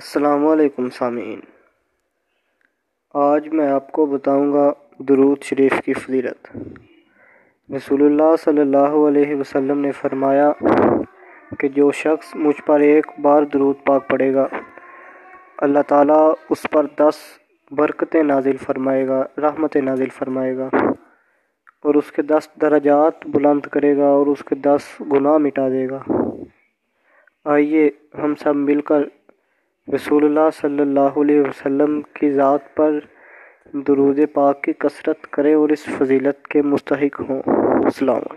السلام علیکم سامعین۔ آج میں آپ کو بتاؤں گا درود شریف کی فضیلت۔ رسول اللہ صلی اللہ علیہ وسلم نے فرمایا کہ جو شخص مجھ پر ایک بار درود پاک پڑے گا، اللہ تعالیٰ اس پر دس برکتیں نازل فرمائے گا رحمت نازل فرمائے گا اور اس کے دس درجات بلند کرے گا اور اس کے دس گناہ مٹا دے گا۔ آئیے ہم سب مل کر رسول اللہ صلی اللہ علیہ وسلم کی ذات پر درود پاک کی کثرت کریں اور اس فضیلت کے مستحق ہوں۔ السلام علیکم۔